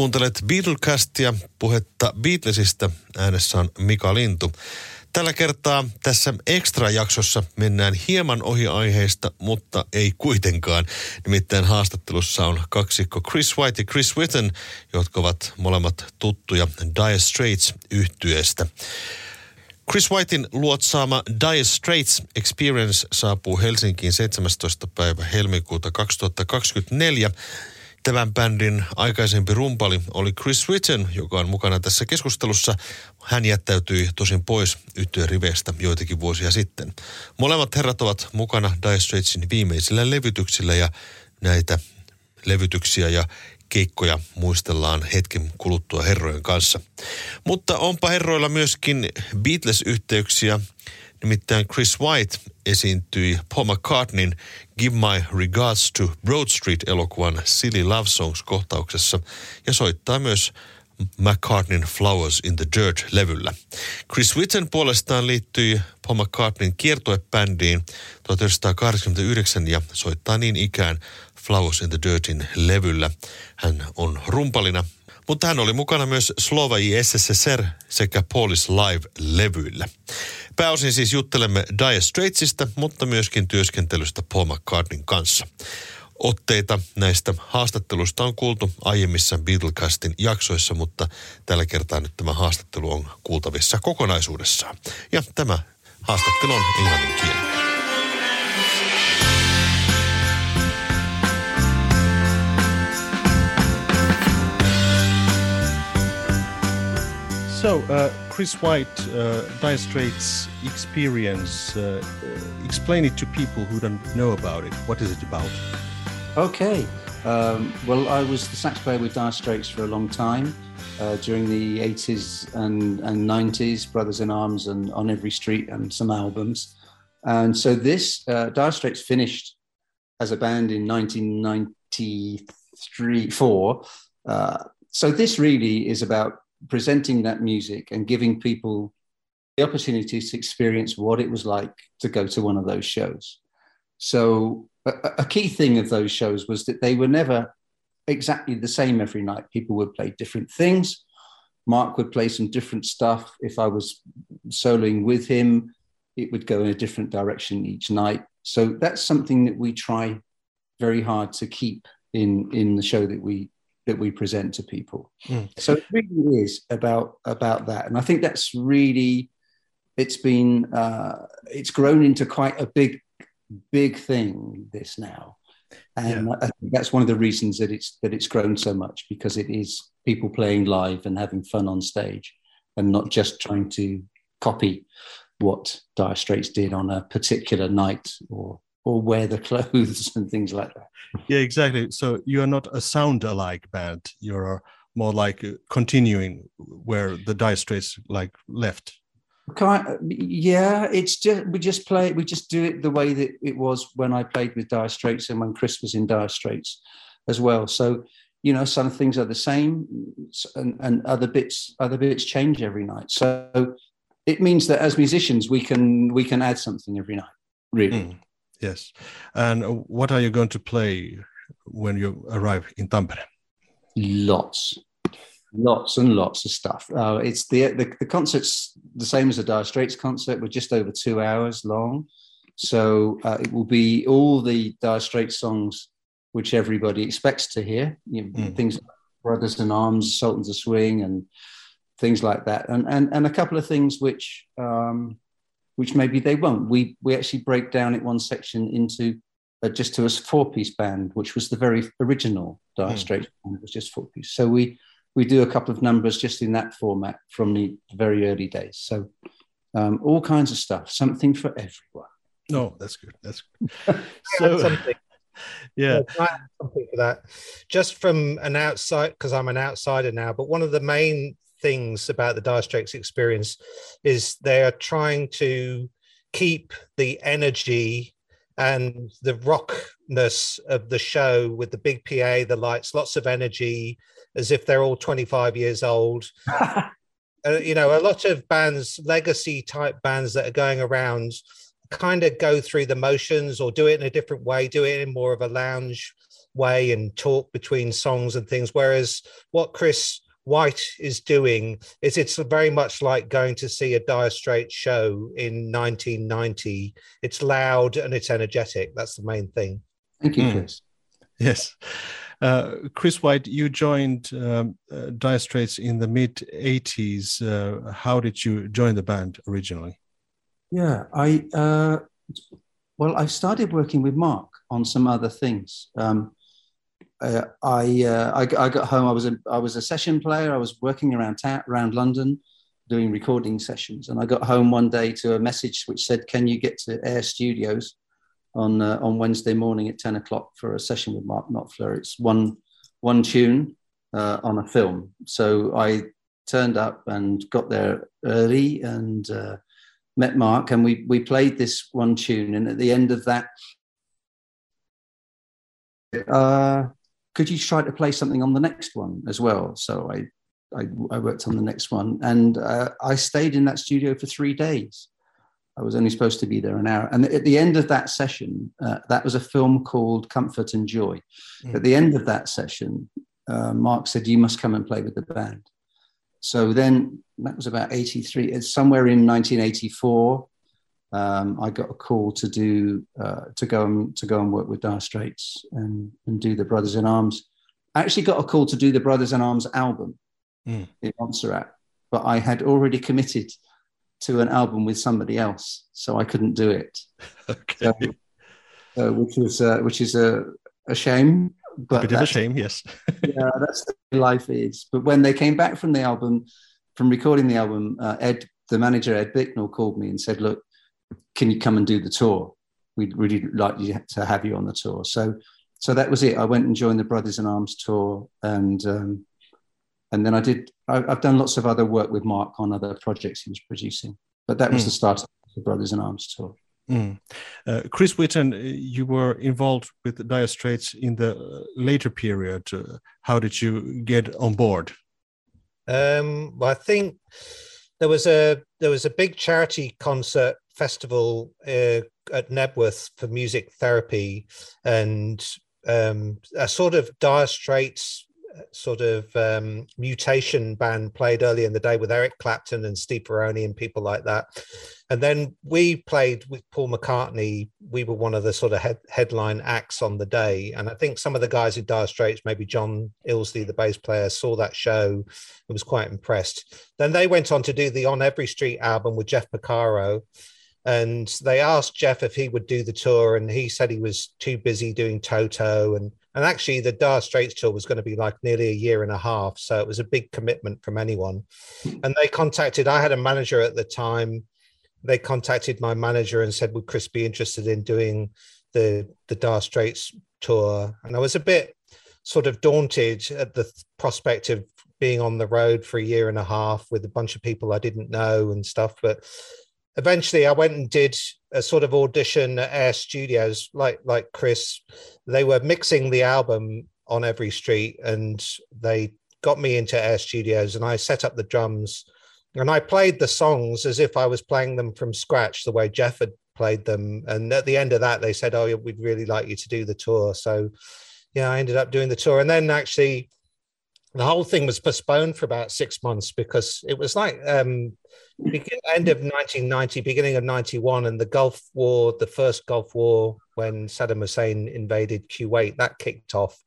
Kuuntelet Beatlecastia, puhetta Beatlesista. Äänessä on Mika Lintu. Tällä kertaa tässä ekstra-jaksossa mennään hieman ohi aiheesta, mutta ei kuitenkaan. Nimittäin haastattelussa on kaksikko Chris White ja Chris Witten, jotka ovat molemmat tuttuja Dire Straits yhtyeestä. Chris Whitein luotsaama Dire Straits Experience saapuu Helsinkiin 17. päivä helmikuuta 2024 Tämän bändin aikaisempi rumpali oli Chris Witten, joka on mukana tässä keskustelussa. Hän jättäytyi tosin pois yhtyön riveistä joitakin vuosia sitten. Molemmat herrat ovat mukana Dire Straitsin viimeisillä levytyksillä ja näitä levytyksiä ja keikkoja muistellaan hetken kuluttua herrojen kanssa. Mutta onpa herroilla myöskin Beatles-yhteyksiä. Nimittäin Chris White esiintyi Paul McCartneyn Give My Regards to Broad Street-elokuvan Silly Love Songs-kohtauksessa ja soittaa myös McCartneyn Flowers in the Dirt-levyllä. Chris Witten puolestaan liittyi Paul McCartneyn kiertoebändiin 1989 ja soittaa niin ikään Flowers in the Dirtin levyllä. Hän on rumpalina, mutta hän oli mukana myös Slova SSSR sekä Police Live-levyillä. Pääosin siis juttelemme Dire Straitsista, mutta myöskin työskentelystä Paul McCartneyn kanssa. Otteita näistä haastatteluista on kuultu aiemmissa Beatlecastin jaksoissa, mutta tällä kertaa nyt tämä haastattelu on kuultavissa kokonaisuudessaan. Ja tämä haastattelu on englanninkielinen. So, uh, Chris White, uh, Dire Straits experience, uh, uh, explain it to people who don't know about it. What is it about? Okay. Um, well, I was the sax player with Dire Straits for a long time. Uh, during the 80s and, and 90s, Brothers in Arms and On Every Street and some albums. And so this, uh, Dire Straits finished as a band in 1993, four. Uh, so this really is about presenting that music and giving people the opportunity to experience what it was like to go to one of those shows. So, a, a, key thing of those shows was that they were never exactly the same every night. People would play different things. Mark would play some different stuff. If I was soloing with him, it would go in a different direction each night. So, that's something that we try very hard to keep in, in the show that we that we present to people. Mm. So it really is about about that, and I think that's really it's been uh, it's grown into quite a big big thing this now, and yeah. I think that's one of the reasons that it's that it's grown so much because it is people playing live and having fun on stage, and not just trying to copy what Dire Straits did on a particular night or or wear the clothes and things like that. Yeah, exactly. So you are not a sound alike band. You're more like continuing where the Dire Straits like left. Kind yeah, it's just we just play we just do it the way that it was when I played with Dire Straits and when Chris was in Dire Straits as well. So you know some things are the same and, and other bits other bits change every night. So it means that as musicians we can we can add something every night. Really. Mm. Yes. And what are you going to play when you arrive in Tampere? Lots, lots and lots of stuff. Uh, it's the, the, the concert's the same as the Dire Straits concert. We're just over two hours long, so uh, it will be all the Dire Straits songs which everybody expects to hear. You know, mm. Things like Brothers in Arms, Sultans of Swing, and things like that, and and and a couple of things which. Um, which maybe they won't. We we actually break down it one section into uh, just to a four piece band, which was the very original Dire hmm. Straits band. It was just four piece. So we we do a couple of numbers just in that format from the very early days. So um, all kinds of stuff, something for everyone. No, that's good. That's good. so something. Yeah, something for that. Just from an outside, because I'm an outsider now. But one of the main things about the Dire Straits experience is they are trying to keep the energy and the rockness of the show with the big PA, the lights, lots of energy, as if they're all 25 years old. uh, you know, a lot of bands, legacy type bands that are going around, kind of go through the motions or do it in a different way, do it in more of a lounge way and talk between songs and things. Whereas what Chris White is doing is it's very much like going to see a Dire Straits show in 1990. It's loud and it's energetic. That's the main thing. Thank you, mm. Chris. Yes. Uh, Chris White, you joined um, uh, Dire Straits in the mid 80s. Uh, how did you join the band originally? Yeah, I uh, well, I started working with Mark on some other things. Um, uh, I, uh, I, I got home. I was a I was a session player. I was working around ta- around London, doing recording sessions. And I got home one day to a message which said, "Can you get to Air Studios on uh, on Wednesday morning at ten o'clock for a session with Mark Knopfler?" It's one one tune uh, on a film. So I turned up and got there early and uh, met Mark, and we we played this one tune. And at the end of that. Could you try to play something on the next one as well? So I, I, I worked on the next one and uh, I stayed in that studio for three days. I was only supposed to be there an hour. And at the end of that session, uh, that was a film called Comfort and Joy. Mm. At the end of that session, uh, Mark said, You must come and play with the band. So then that was about 83, it's somewhere in 1984 um, I got a call to do uh, to go and to go and work with Dire Straits and and do the Brothers in Arms. I actually got a call to do the Brothers in Arms album mm. in Montserrat, but I had already committed to an album with somebody else, so I couldn't do it. okay. So, which was uh, which is a, a shame. But a bit of a shame, yes. yeah, that's the life is. But when they came back from the album, from recording the album, uh, Ed, the manager Ed Bicknell, called me and said, "Look, can you come and do the tour? We'd really like you to have you on the tour. So, so that was it. I went and joined the Brothers in Arms tour, and um, and then I did. I, have done lots of other work with Mark on other projects he was producing, but that was mm. the start of the Brothers in Arms tour. Mm. Uh, Chris Whitten, you were involved with Dire Straits in the later period. Uh, how did you get on board? Um, well, I think there was a there was a big charity concert festival uh, at Knebworth for music therapy, and um, a sort of Dire Straits uh, sort of um, mutation band played early in the day with Eric Clapton and Steve Ferrone and people like that. And then we played with Paul McCartney. We were one of the sort of head, headline acts on the day. And I think some of the guys in Dire Straits, maybe John Illsley, the bass player, saw that show and was quite impressed. Then they went on to do the On Every Street album with Jeff Porcaro and they asked Jeff if he would do the tour, and he said he was too busy doing Toto. And and actually, the Dire Straits tour was going to be like nearly a year and a half, so it was a big commitment from anyone. Hmm. And they contacted. I had a manager at the time. They contacted my manager and said, "Would Chris be interested in doing the the Dire Straits tour?" And I was a bit sort of daunted at the prospect of being on the road for a year and a half with a bunch of people I didn't know and stuff. But eventually I went and did a sort of audition at Air Studios, like like Chris. They were mixing the album on every street, and they got me into Air Studios, and I set up the drums, and I played the songs as if I was playing them from scratch, the way Jeff had played them. And at the end of that, they said, "Oh, we'd really like you to do the tour." So, yeah, I ended up doing the tour, and then actually. The whole thing was postponed for about six months because it was like um, end of 1990, beginning of 91, and the Gulf War, the first Gulf War, when Saddam Hussein invaded Kuwait, that kicked off,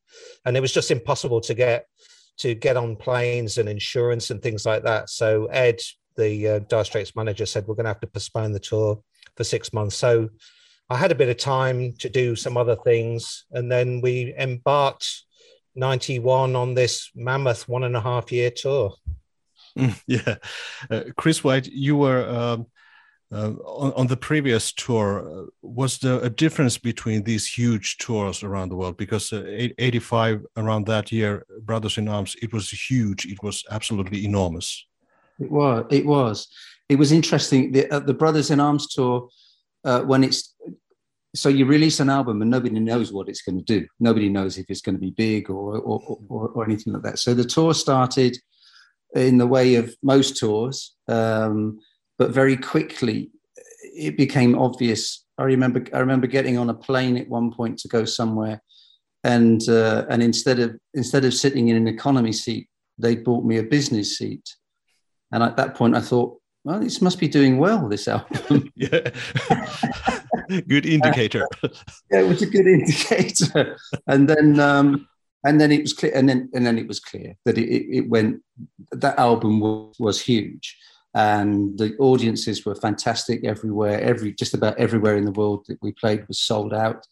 and it was just impossible to get to get on planes and insurance and things like that. So Ed, the uh, Dire Straits manager, said we're going to have to postpone the tour for six months. So I had a bit of time to do some other things, and then we embarked 91 on this mammoth one and a half year tour. yeah, uh, Chris White, you were um, uh, on, on, the previous tour. Uh, was there a difference between these huge tours around the world? Because uh, 85 around that year, Brothers in Arms, it was huge. It was absolutely enormous. It was. It was. It was interesting. The, uh, the Brothers in Arms tour, uh, when it's so you release an album and nobody knows what it's going to do. Nobody knows if it's going to be big or or, or, or anything like that. So the tour started in the way of most tours, um, but very quickly it became obvious. I remember I remember getting on a plane at one point to go somewhere, and uh, and instead of instead of sitting in an economy seat, they bought me a business seat. And at that point, I thought, well, this must be doing well. This album, yeah, good indicator. yeah, it was a good indicator. And then, um, and then it was clear, and then and then it was clear that it, it, went. That album was, was huge, and the audiences were fantastic everywhere. Every just about everywhere in the world that we played was sold out,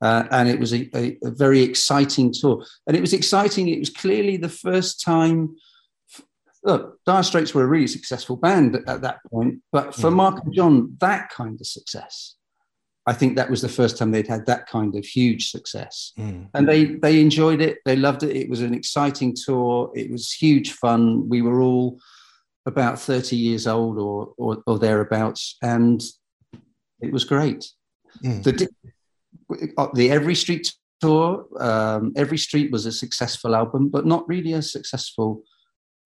uh, and it was a, a, a, very exciting tour. And it was exciting. It was clearly the first time. Look, Dire Straits were a really successful band at, at that point, but for mm. Mark and John, that kind of success, I think that was the first time they'd had that kind of huge success, mm. and they they enjoyed it. They loved it. It was an exciting tour. It was huge fun. We were all about 30 years old or, or, or thereabouts, and it was great. Mm. The, uh, the Every Street tour, um, Every Street was a successful album, but not really as successful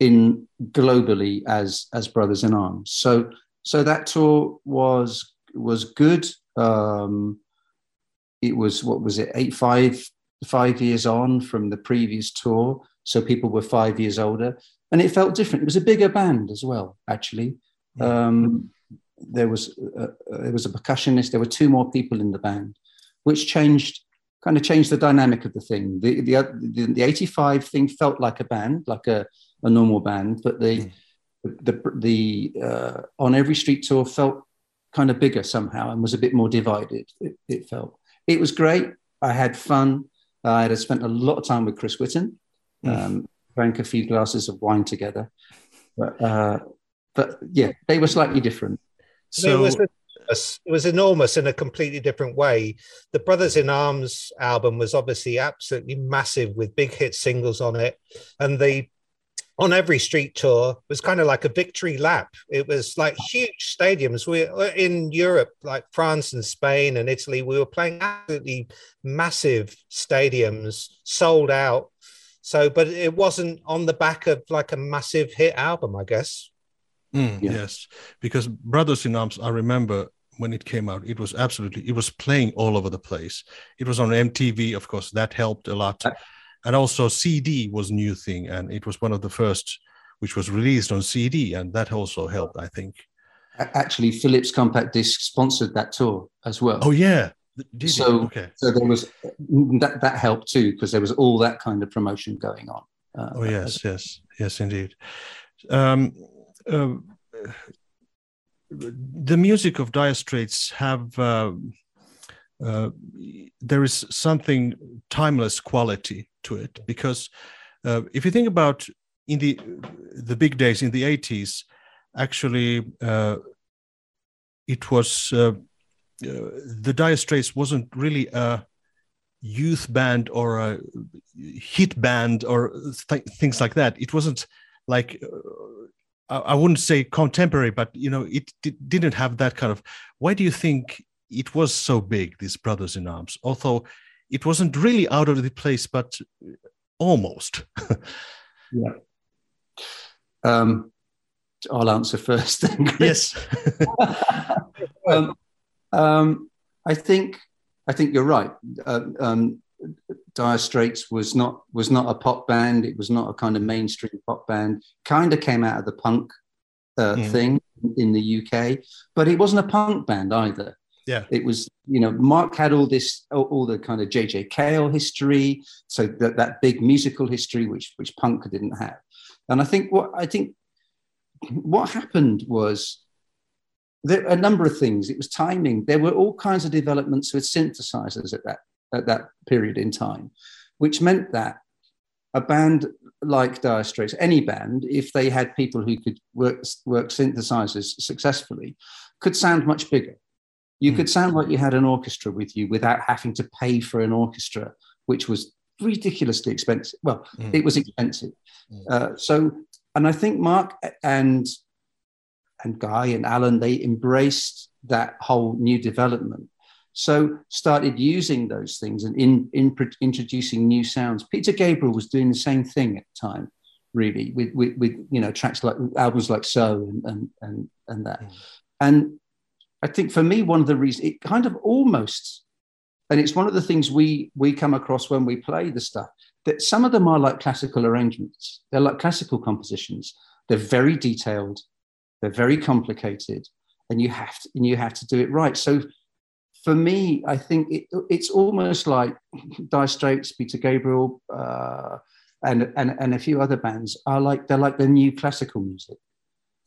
in globally as as Brothers in Arms. So so that tour was was good. Um, it was what was it eight five five years on from the previous tour, so people were five years older and it felt different. It was a bigger band as well, actually. Um, there was a, uh, there was a percussionist. There were two more people in the band, which changed kind of changed the dynamic of the thing. The the the, the eighty five thing felt like a band, like a, a normal band, but the mm. the the, the uh, on every street tour felt kind of bigger somehow and was a bit more divided. It, it felt it was great. I had fun. I had spent a lot of time with Chris Whitten. Mm. Um, drank a few glasses of wine together. But, uh, but yeah, they were slightly different. So it was, enormous. it was enormous in a completely different way. The Brothers in Arms album was obviously absolutely massive with big hit singles on it, and the on every street tour was kind of like a victory lap. It was like huge stadiums. We were in Europe, like France and Spain and Italy. We were playing absolutely massive stadiums, sold out so, but it wasn't on the back of like a massive hit album, I guess. Mm, yeah. Yes, because Brothers in Arms, I remember when it came out, it was absolutely it was playing all over the place. It was on MTV, of course, that helped a lot, and also CD was new thing, and it was one of the first which was released on CD, and that also helped, I think. Actually, Philips Compact Disc sponsored that tour as well. Oh yeah, did so, okay. so there was that that helped too because there was all that kind of promotion going on. Uh, oh yes, yes, yes, indeed. Um, uh, the music of Dire Straits have uh, uh, there is something timeless quality to it because uh, if you think about in the the big days in the 80s actually uh, it was uh, the Dire Straits wasn't really a youth band or a hit band or th- things like that. It wasn't like uh, I wouldn't say contemporary, but you know, it didn't have that kind of. Why do you think it was so big? These Brothers in Arms, although it wasn't really out of the place, but almost. yeah. Um, I'll answer first. yes. um, um, I think I think you're right. Uh, um, dire Straits was not was not a pop band. It was not a kind of mainstream pop band. Kind of came out of the punk uh, mm. thing in the UK, but it wasn't a punk band either. Yeah, it was. You know, Mark had all this, all, the kind of JJ Cale history, so that that big musical history, which which punk didn't have. And I think what I think what happened was there, a number of things. It was timing. There were all kinds of developments with synthesizers at that at that period in time, which meant that a band like Dire Straits, any band, if they had people who could work work synthesizers successfully, could sound much bigger. You mm. could sound like you had an orchestra with you without having to pay for an orchestra, which was ridiculously expensive. Well, mm. it was expensive. Mm. Uh, so, and I think Mark and and Guy and Alan, they embraced that whole new development. So started using those things and in, in introducing new sounds. Peter Gabriel was doing the same thing at the time, really, with, with, with you know tracks like albums like So and and and, and that. Mm. And I think for me, one of the reasons it kind of almost and it's one of the things we we come across when we play the stuff that some of them are like classical arrangements. They're like classical compositions. They're very detailed. They're very complicated, and you have to and you have to do it right. So. For me, I think it, it's almost like Dire Straits, Peter Gabriel, uh, and, and and a few other bands are like they're like the new classical music.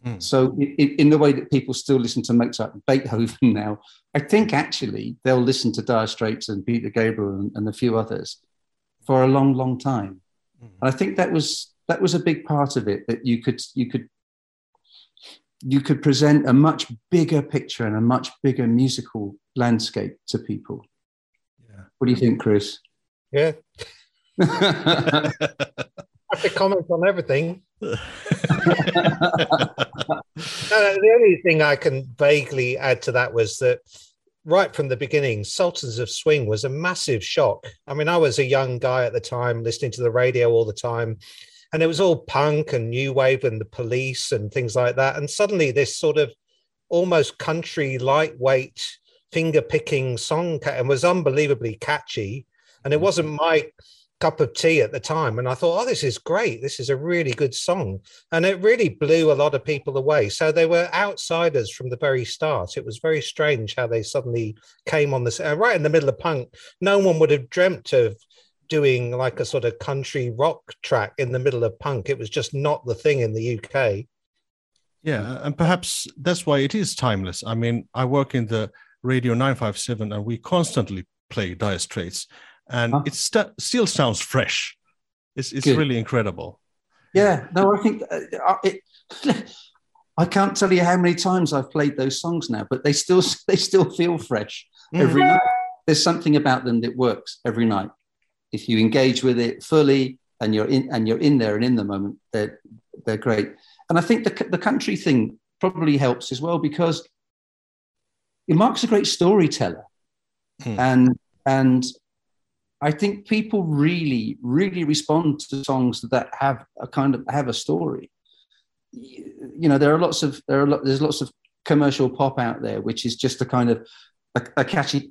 Mm. So, in, in, the way that people still listen to Mozart and Beethoven now, I think actually they'll listen to Dire Straits and Peter Gabriel and, and a few others for a long, long time. Mm. And I think that was that was a big part of it that you could you could you could present a much bigger picture and a much bigger musical landscape to people. Yeah. What do you think, Chris? Yeah. Have to comment on everything. no, the only thing I can vaguely add to that was that right from the beginning, Sultans of Swing was a massive shock. I mean, I was a young guy at the time, listening to the radio all the time, and it was all punk and new wave and the police and things like that. And suddenly, this sort of almost country lightweight finger picking song and was unbelievably catchy. And it mm. wasn't my cup of tea at the time and I thought, oh, this is great. This is a really good song. And it really blew a lot of people away. So they were outsiders from the very start. It was very strange how they suddenly came on this uh, right in the middle of punk. No one would have dreamt of doing like a sort of country rock track in the middle of punk. It was just not the thing in the UK. Yeah. And perhaps that's why it is timeless. I mean, I work in the Radio 957 and we constantly play Dire Straits and huh? it st- still sounds fresh. It's, it's really incredible. Yeah, no, I think uh, uh it, I can't tell you how many times I've played those songs now, but they still they still feel fresh mm. every night. There's something about them that works every night. If you engage with it fully and you're in and you're in there and in the moment, they're they're great. And I think the the country thing probably helps as well because Mark's a great storyteller, mm. and and I think people really, really respond to songs that have a kind of have a story. You know, there are lots of there are lot, there's lots of commercial pop out there, which is just a kind of a, a catchy,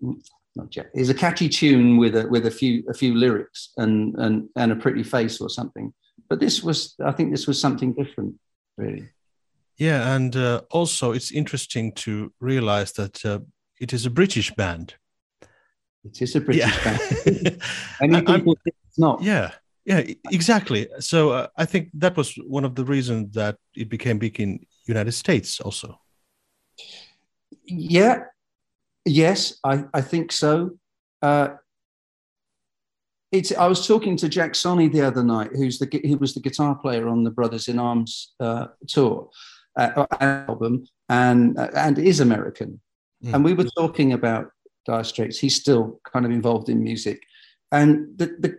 not yet, is a catchy tune with a with a few a few lyrics and and and a pretty face or something. But this was, I think, this was something different, really. Yeah, and uh, also it's interesting to realize that uh, it is a British band it is a British yeah. band. Many people think it's not. Yeah, yeah, exactly. So uh, I think that was one of the reasons that it became big in United States also. Yeah, yes, I, I think so. Uh, it's. I was talking to Jack Sonni the other night, who's the he was the guitar player on the Brothers in Arms uh, tour uh, album, and uh, and is American, mm. and we were talking about Dire Straits. He's still kind of involved in music. And the, the,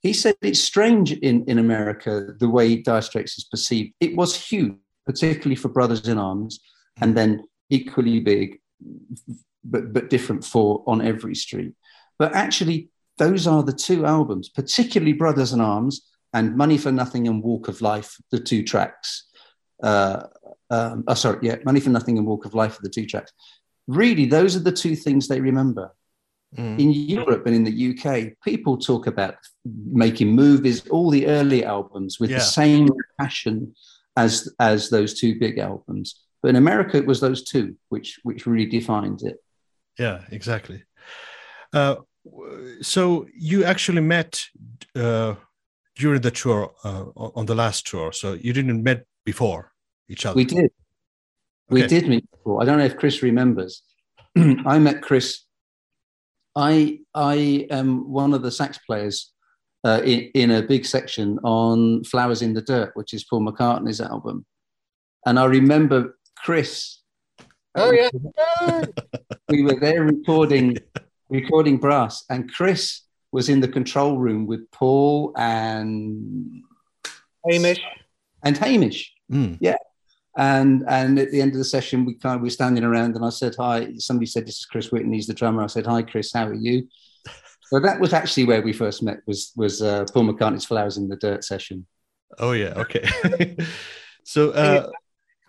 he said it's strange in, in America the way Dire Straits is perceived. It was huge, particularly for Brothers in Arms, and then equally big, but, but different for On Every Street. But actually, those are the two albums, particularly Brothers in Arms and Money for Nothing and Walk of Life, the two tracks. Uh, um, oh, sorry, yeah, Money for Nothing and Walk of Life are the two tracks really, those are the two things they remember. Mm. In Europe and in the UK, people talk about making movies, all the early albums with yeah. the same passion as as those two big albums. But in America, it was those two which which really defined it. Yeah, exactly. Uh, so you actually met uh, during the tour uh, on the last tour. So you didn't met before each other. We did. We did meet before. I don't know if Chris remembers. I met Chris. I I am one of the sax players uh, in, in, a big section on "Flowers in the Dirt," which is Paul McCartney's album, and I remember Chris. Oh yeah, we were there recording recording brass, and Chris was in the control room with Paul and Hamish and Hamish. Mm. Yeah, and and at the end of the session, we kind of, we were standing around, and I said hi. Somebody said, "This is Chris Whitten. He's the drummer." I said, "Hi, Chris. How are you?" So that was actually where we first met. Was was uh, Paul McCartney's "Flowers in the Dirt" session. Oh yeah, okay. so uh,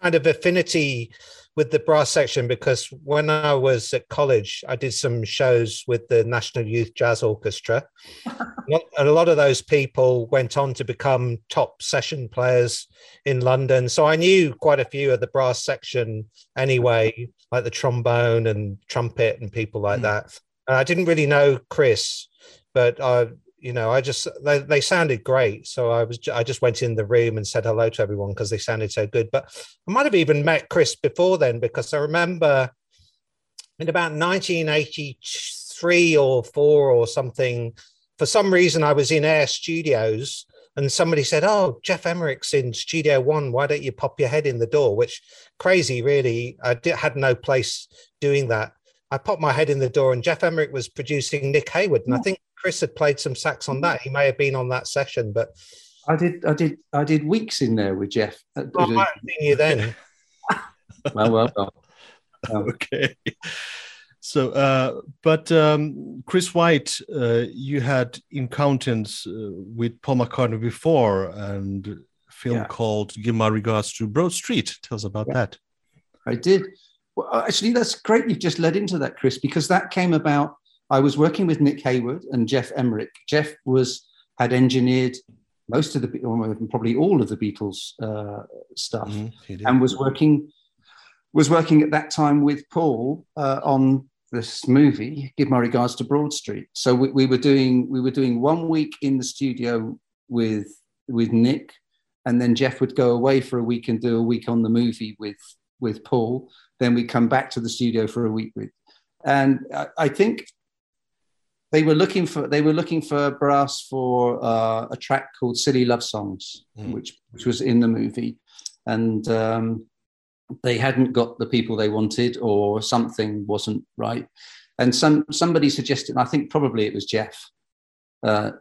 kind of affinity with the brass section because when I was at college, I did some shows with the National Youth Jazz Orchestra. and a lot of those people went on to become top session players in London. So I knew quite a few of the brass section anyway, like the trombone and trumpet and people like mm. that. And I didn't really know Chris, but I you know, I just they, they sounded great. So I was I just went in the room and said hello to everyone because they sounded so good. But I might have even met Chris before then because I remember in about 1983 or four or something. For some reason, I was in Air Studios and somebody said, "Oh, Jeff Emerick's in Studio One. Why don't you pop your head in the door?" Which crazy, really. I did, had no place doing that. I popped my head in the door, and Jeff Emerick was producing Nick Heyward, and I think Chris had played some sax on that. He may have been on that session, but I did, I did, I did weeks in there with Jeff. Well, I might have seen you then. well, well, well. okay. So, uh, but um, Chris White, uh, you had encounters uh, with Paul McCartney before, and a film yeah. called "Give My Regards to Broad Street." Tell us about yeah. that. I did. Well, actually, that's great. You've just led into that, Chris, because that came about I was working with Nick Heyward and Jeff Emerick. Jeff was had engineered most of the probably all of the Beatles uh, stuff, mm-hmm, and was working was working at that time with Paul uh, on this movie. Give my regards to Broad Street. So we, we, were doing we were doing one week in the studio with with Nick, and then Jeff would go away for a week and do a week on the movie with with Paul. Then we come back to the studio for a week with, and I, I think they were looking for they were looking for brass for uh, a track called "Silly Love Songs," mm. which which was in the movie, and um, they hadn't got the people they wanted, or something wasn't right. And some somebody suggested, I think probably it was Jeff, uh,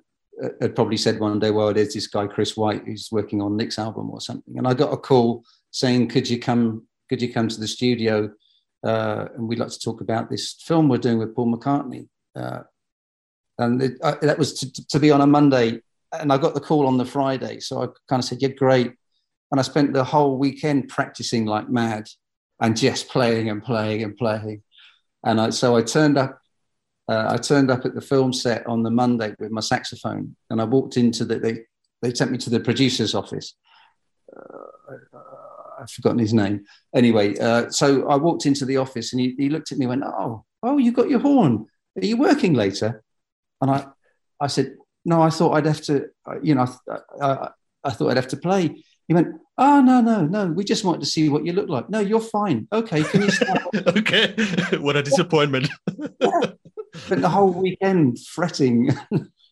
had probably said one day, "Well, there's this guy Chris White who's working on Nick's album or something," and I got a call saying, "Could you come? Could you come to the studio?" Uh, and we'd like to talk about this film we're doing with Paul McCartney. Uh, and it, uh, that was to, to, be on a Monday, and I got the call on the Friday. So I kind of said, "Yeah, great." And I spent the whole weekend practicing like mad, and just playing and playing and playing. And I, so I turned up. Uh, I turned up at the film set on the Monday with my saxophone, and I walked into the. They they sent me to the producer's office. Uh, I've forgotten his name. Anyway, uh, so I walked into the office, and he, he looked at me and went, "Oh, oh, you got your horn. Are you working later?" And I, I said, no, I thought I'd have to, you know, I, I, I thought I'd have to play. He went, oh, no, no, no. We just wanted to see what you look like. No, you're fine. Okay, can you start? okay. what a disappointment. yeah. Spent the whole weekend fretting.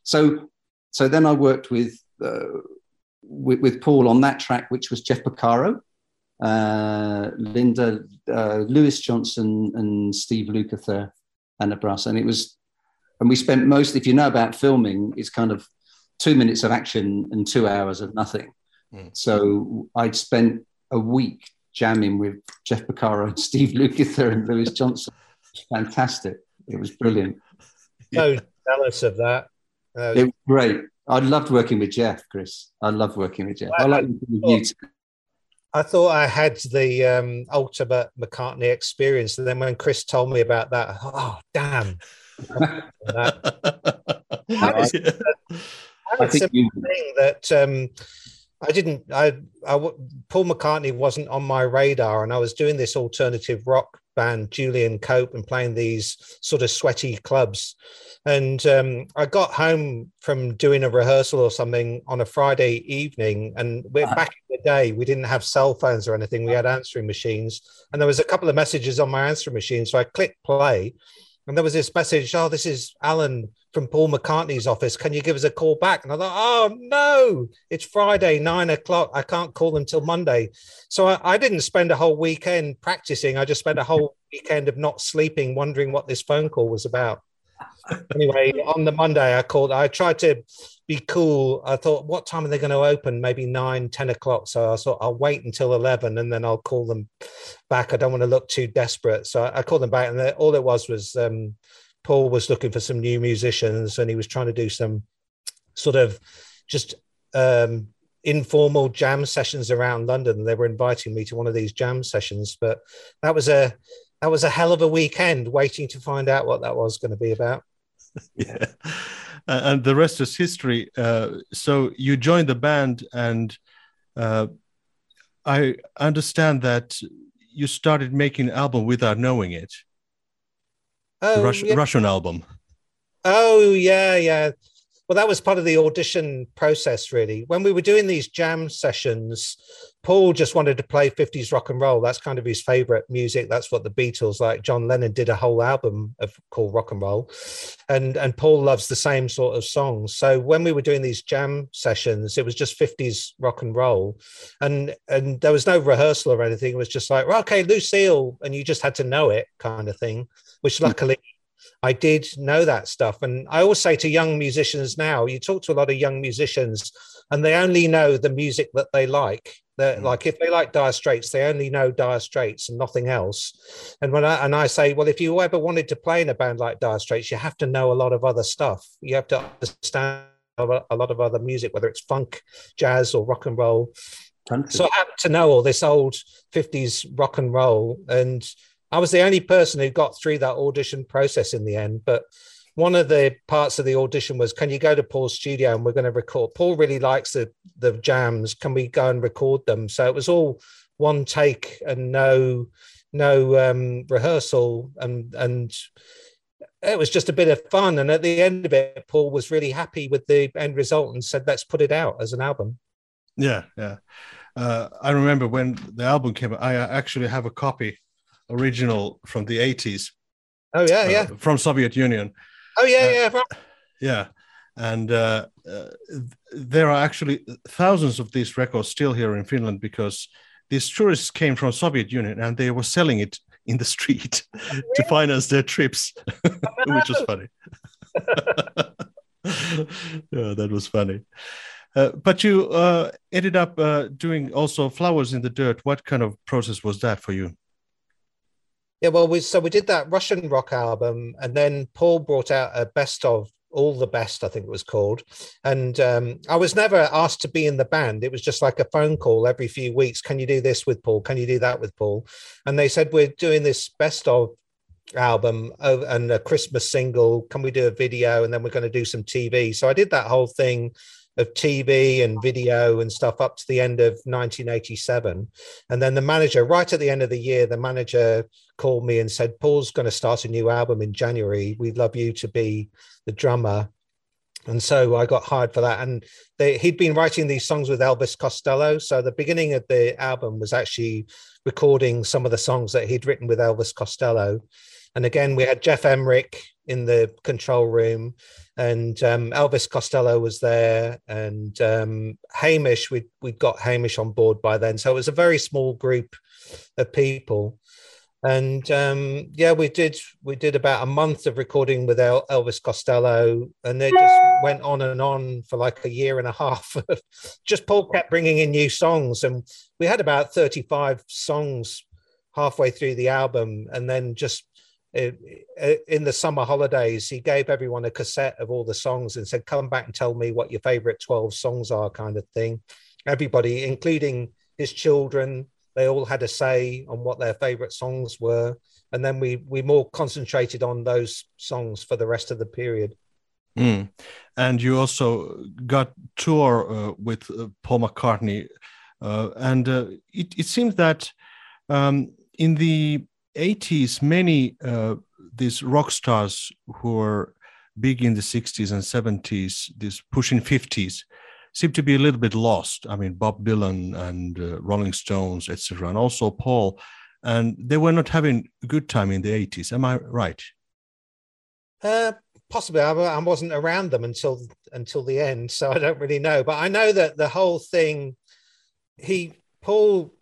so, so then I worked with, uh, with, with Paul on that track, which was Jeff Porcaro, uh, Linda, uh, Louis Johnson, and Steve Lukather, and a brass. And it was and we spent most, if you know about filming, it's kind of two minutes of action and two hours of nothing. Mm. So I'd spent a week jamming with Jeff Porcaro and Steve Lukather and Louis Johnson. Fantastic. It was brilliant. So jealous of that. Uh, it was great. I loved working with jeff Chris. I love working with jeff I, I like working with you too. I thought I had the um, ultimate McCartney experience, and then when Chris told me about that, oh damn! I think you... thing that um, I didn't. I, I Paul McCartney wasn't on my radar, and I was doing this alternative rock band, Julian Cope, and playing these sort of sweaty clubs. And um, I got home from doing a rehearsal or something on a Friday evening, and we're uh-huh. back in the day. We didn't have cell phones or anything. We had answering machines, and there was a couple of messages on my answering machine. So I clicked play, and there was this message, oh, this is Alan from Paul McCartney's office. Can you give us a call back? And I thought, oh no, it's Friday, nine o'clock. I can't call them till Monday. So I, I, didn't spend a whole weekend practicing. I just spent a whole weekend of not sleeping, wondering what this phone call was about anyway, on the Monday, I called. I tried to be cool. I thought, what time are they going to open? Maybe nine, 10 o'clock. So I thought I'll wait until 11 and then I'll call them back. I don't want to look too desperate. So I, called them back. And all it was was um, Paul was looking for some new musicians and he was trying to do some sort of just um, informal jam sessions around London. They were inviting me to one of these jam sessions, but that was a that was a hell of a weekend waiting to find out what that was going to be about. yeah, and the rest is history. Uh, so you joined the band, and uh, I understand that you started making an album without knowing it. Oh, yeah. Russian album. Oh yeah, yeah well, that was part of the audition process, really. When we were doing these jam sessions, Paul just wanted to play 50s rock and roll. That's kind of his favorite music. That's what the Beatles like. John Lennon did a whole album of called rock and roll. And and Paul loves the same sort of songs. So when we were doing these jam sessions, it was just 50s rock and roll. And and there was no rehearsal or anything. It was just like, well, okay, Lucille, and you just had to know it kind of thing, which hmm. luckily I did know that stuff. And I always say to young musicians now, you talk to a lot of young musicians and they only know the music that they like. Mm. Like if they like Dire Straits, they only know Dire Straits and nothing else. And when I and I say, well, if you ever wanted to play in a band like Dire Straits, you have to know a lot of other stuff. You have to understand a lot of other music, whether it's funk, jazz, or rock and roll. Country. So I happen to know all this old 50s rock and roll. And I was the only person who got through that audition process in the end. But one of the parts of the audition was, can you go to Paul's studio and we're going to record? Paul really likes the the jams. Can we go and record them? So it was all one take and no no um, rehearsal and and it was just a bit of fun. And at the end of it, Paul was really happy with the end result and said, "Let's put it out as an album." Yeah, yeah. Uh, I remember when the album came. I actually have a copy original from the 80s. Oh yeah, uh, yeah. From Soviet Union. Oh yeah, uh, yeah. Yeah. And uh, uh, there are actually thousands of these records still here in Finland because these tourists came from Soviet Union and they were selling it in the street really? to finance their trips, which was funny. yeah, that was funny. Uh, but you uh, ended up uh, doing also flowers in the dirt. What kind of process was that for you? Yeah, well, we so we did that Russian rock album, and then Paul brought out a best of all the best, I think it was called. And um, I was never asked to be in the band. It was just like a phone call every few weeks. Can you do this with Paul? Can you do that with Paul? And they said we're doing this best of album and a Christmas single. Can we do a video? And then we're going to do some TV. So I did that whole thing of TV and video and stuff up to the end of 1987. And then the manager, right at the end of the year, the manager called me and said, Paul's going to start a new album in January. We'd love you to be the drummer. And so I got hired for that. And they, he'd been writing these songs with Elvis Costello. So the beginning of the album was actually recording some of the songs that he'd written with Elvis Costello. And again, we had Jeff Emerick in the control room, and um, Elvis Costello was there, and um, Hamish. We we got Hamish on board by then, so it was a very small group of people. And um, yeah, we did we did about a month of recording with El- Elvis Costello, and they just went on and on for like a year and a half. just Paul kept bringing in new songs, and we had about thirty five songs halfway through the album, and then just in the summer holidays, he gave everyone a cassette of all the songs and said, "Come back and tell me what your favorite twelve songs are," kind of thing. Everybody, including his children, they all had a say on what their favorite songs were, and then we we more concentrated on those songs for the rest of the period. Mm. And you also got tour uh, with uh, Paul McCartney, uh, and uh, it, it seems that um, in the 80s, many uh, these rock stars who were big in the 60s and 70s, these pushing 50s, seem to be a little bit lost. I mean, Bob Dylan and uh, Rolling Stones, etc., and also Paul, and they were not having a good time in the 80s. Am I right? Uh, possibly. I, I wasn't around them until until the end, so I don't really know. But I know that the whole thing, he Paul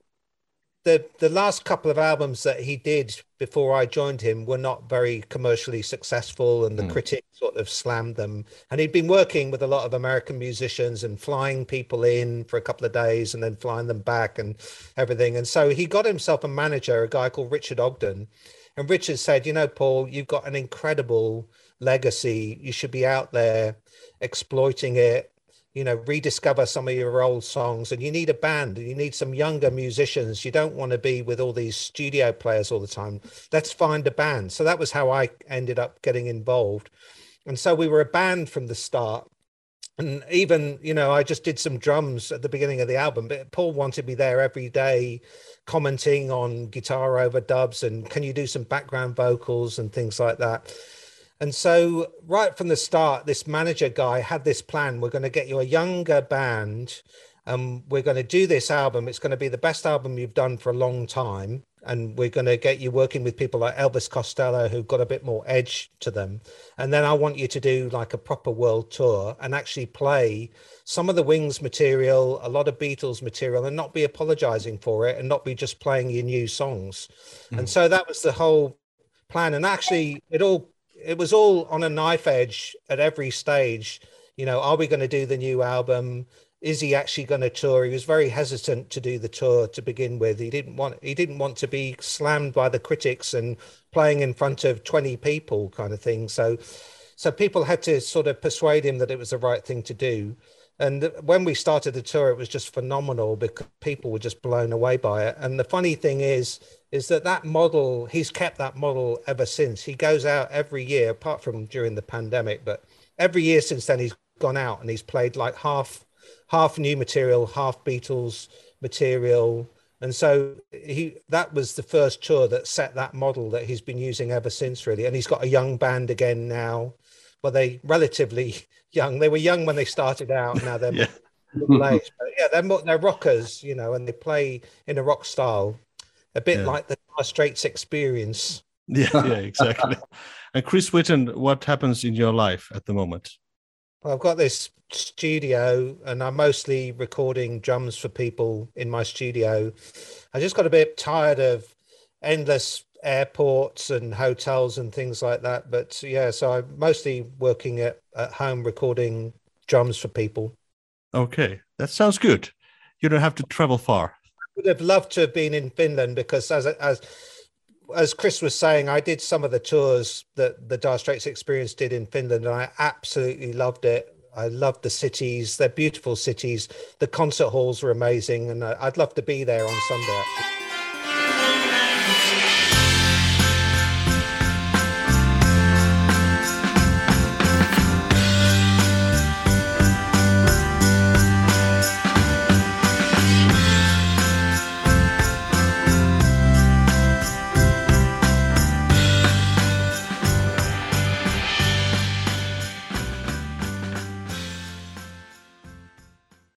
the the last couple of albums that he did before I joined him were not very commercially successful, and the mm. critics sort of slammed them. And he'd been working with a lot of American musicians and flying people in for a couple of days and then flying them back and everything. And so he got himself a manager, a guy called Richard Ogden. And Richard said, "You know, Paul, you've got an incredible legacy. You should be out there exploiting it." You know rediscover some of your old songs and you need a band and you need some younger musicians. You don't want to be with all these studio players all the time. Let's find a band. So that was how i ended up getting involved. And so we were a band from the start. And even you know i just did some drums at the beginning of the album but paul wanted me there every day commenting on guitar overdubs and can you do some background vocals and things like that and so, right from the start, this manager guy had this plan. We're going to get you a younger band. and we're going to do this album. It's going to be the best album you've done for a long time. And we're going to get you working with people like Elvis Costello, who've got a bit more edge to them. And then I want you to do like a proper world tour and actually play some of the Wings material, a lot of Beatles material, and not be apologizing for it and not be just playing your new songs. Mm. And so that was the whole plan. And actually, it all it was all on a knife edge at every stage. You know, are we going to do the new album? Is he actually going to tour? He was very hesitant to do the tour to begin with. He didn't want he didn't want to be slammed by the critics and playing in front of 20 people kind of thing. So so people had to sort of persuade him that it was the right thing to do. And when we started the tour, it was just phenomenal because people were just blown away by it. And the funny thing is, is that that model he's kept that model ever since. He goes out every year apart from during the pandemic but every year since then he's gone out and he's played like half half new material half beatles material. And so he that was the first tour that set that model that he's been using ever since really. And he's got a young band again now well they relatively young. They were young when they started out now they're yeah. age, but yeah they're they're rockers you know and they play in a rock style a bit yeah. like the Straits experience. Yeah, yeah, exactly. and Chris Whitten, what happens in your life at the moment? Well, I've got this studio and I'm mostly recording drums for people in my studio. I just got a bit tired of endless airports and hotels and things like that. But yeah, so I'm mostly working at, at home recording drums for people. Okay, that sounds good. You don't have to travel far would have loved to have been in Finland because as as as Chris was saying, I did some of the tours that the Dire Straits Experience did in Finland, and I absolutely loved it. I loved the cities; they're beautiful cities. The concert halls were amazing, and I'd love to be there on Sunday.